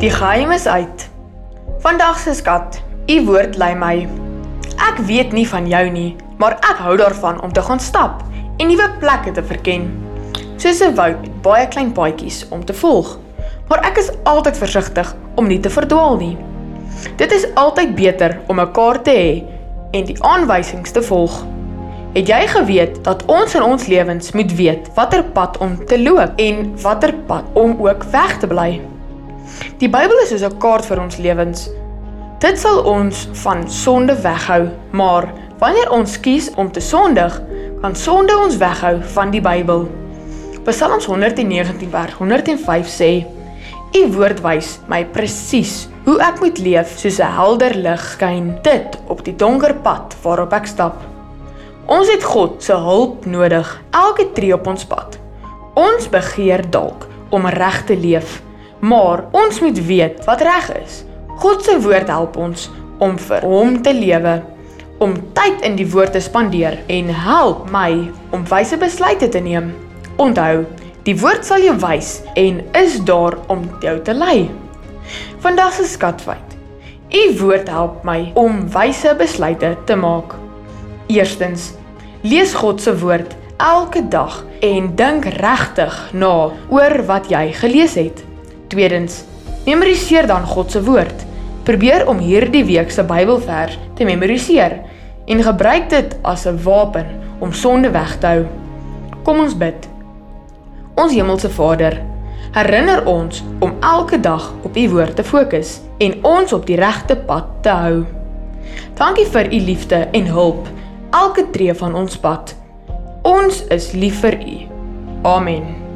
Die geheim is uit. Vandag se skat, u woord lei my. Ek weet nie van jou nie, maar ek hou daarvan om te gaan stap en nuwe plekke te verken. Soos 'n woud met baie klein paadjies om te volg. Maar ek is altyd versigtig om nie te verdwaal nie. Dit is altyd beter om 'n kaart te hê en die aanwysings te volg. Het jy geweet dat ons in ons lewens moet weet watter pad om te loop en watter pad om ook weg te bly? Die Bybel is soos 'n kaart vir ons lewens. Dit sal ons van sonde weghou, maar wanneer ons kies om te sondig, kan sonde ons weghou van die Bybel. Psalms 119 vers 105 sê: U woord wys my presies hoe ek moet leef soos 'n helder lig skyn dit op die donker pad waarop ek stap. Ons het God se hulp nodig elke tree op ons pad. Ons begeer dalk om reg te leef, maar ons moet weet wat reg is. God se woord help ons om vir hom te lewe, om tyd in die woord te spandeer en help my om wyse besluite te neem. Onthou, die woord sal jou wys en is daar om jou te lei. Vandag se skatfeit. U woord help my om wyse besluite te maak. Eerstens, Lees God se woord elke dag en dink regtig na oor wat jy gelees het. Tweedens, memoriseer dan God se woord. Probeer om hierdie week se Bybelvers te memoriseer en gebruik dit as 'n wapen om sonde weg te hou. Kom ons bid. Ons hemelse Vader, herinner ons om elke dag op U woord te fokus en ons op die regte pad te hou. Dankie vir U liefde en hulp elke tree van ons pad. Ons is lief vir U. Amen.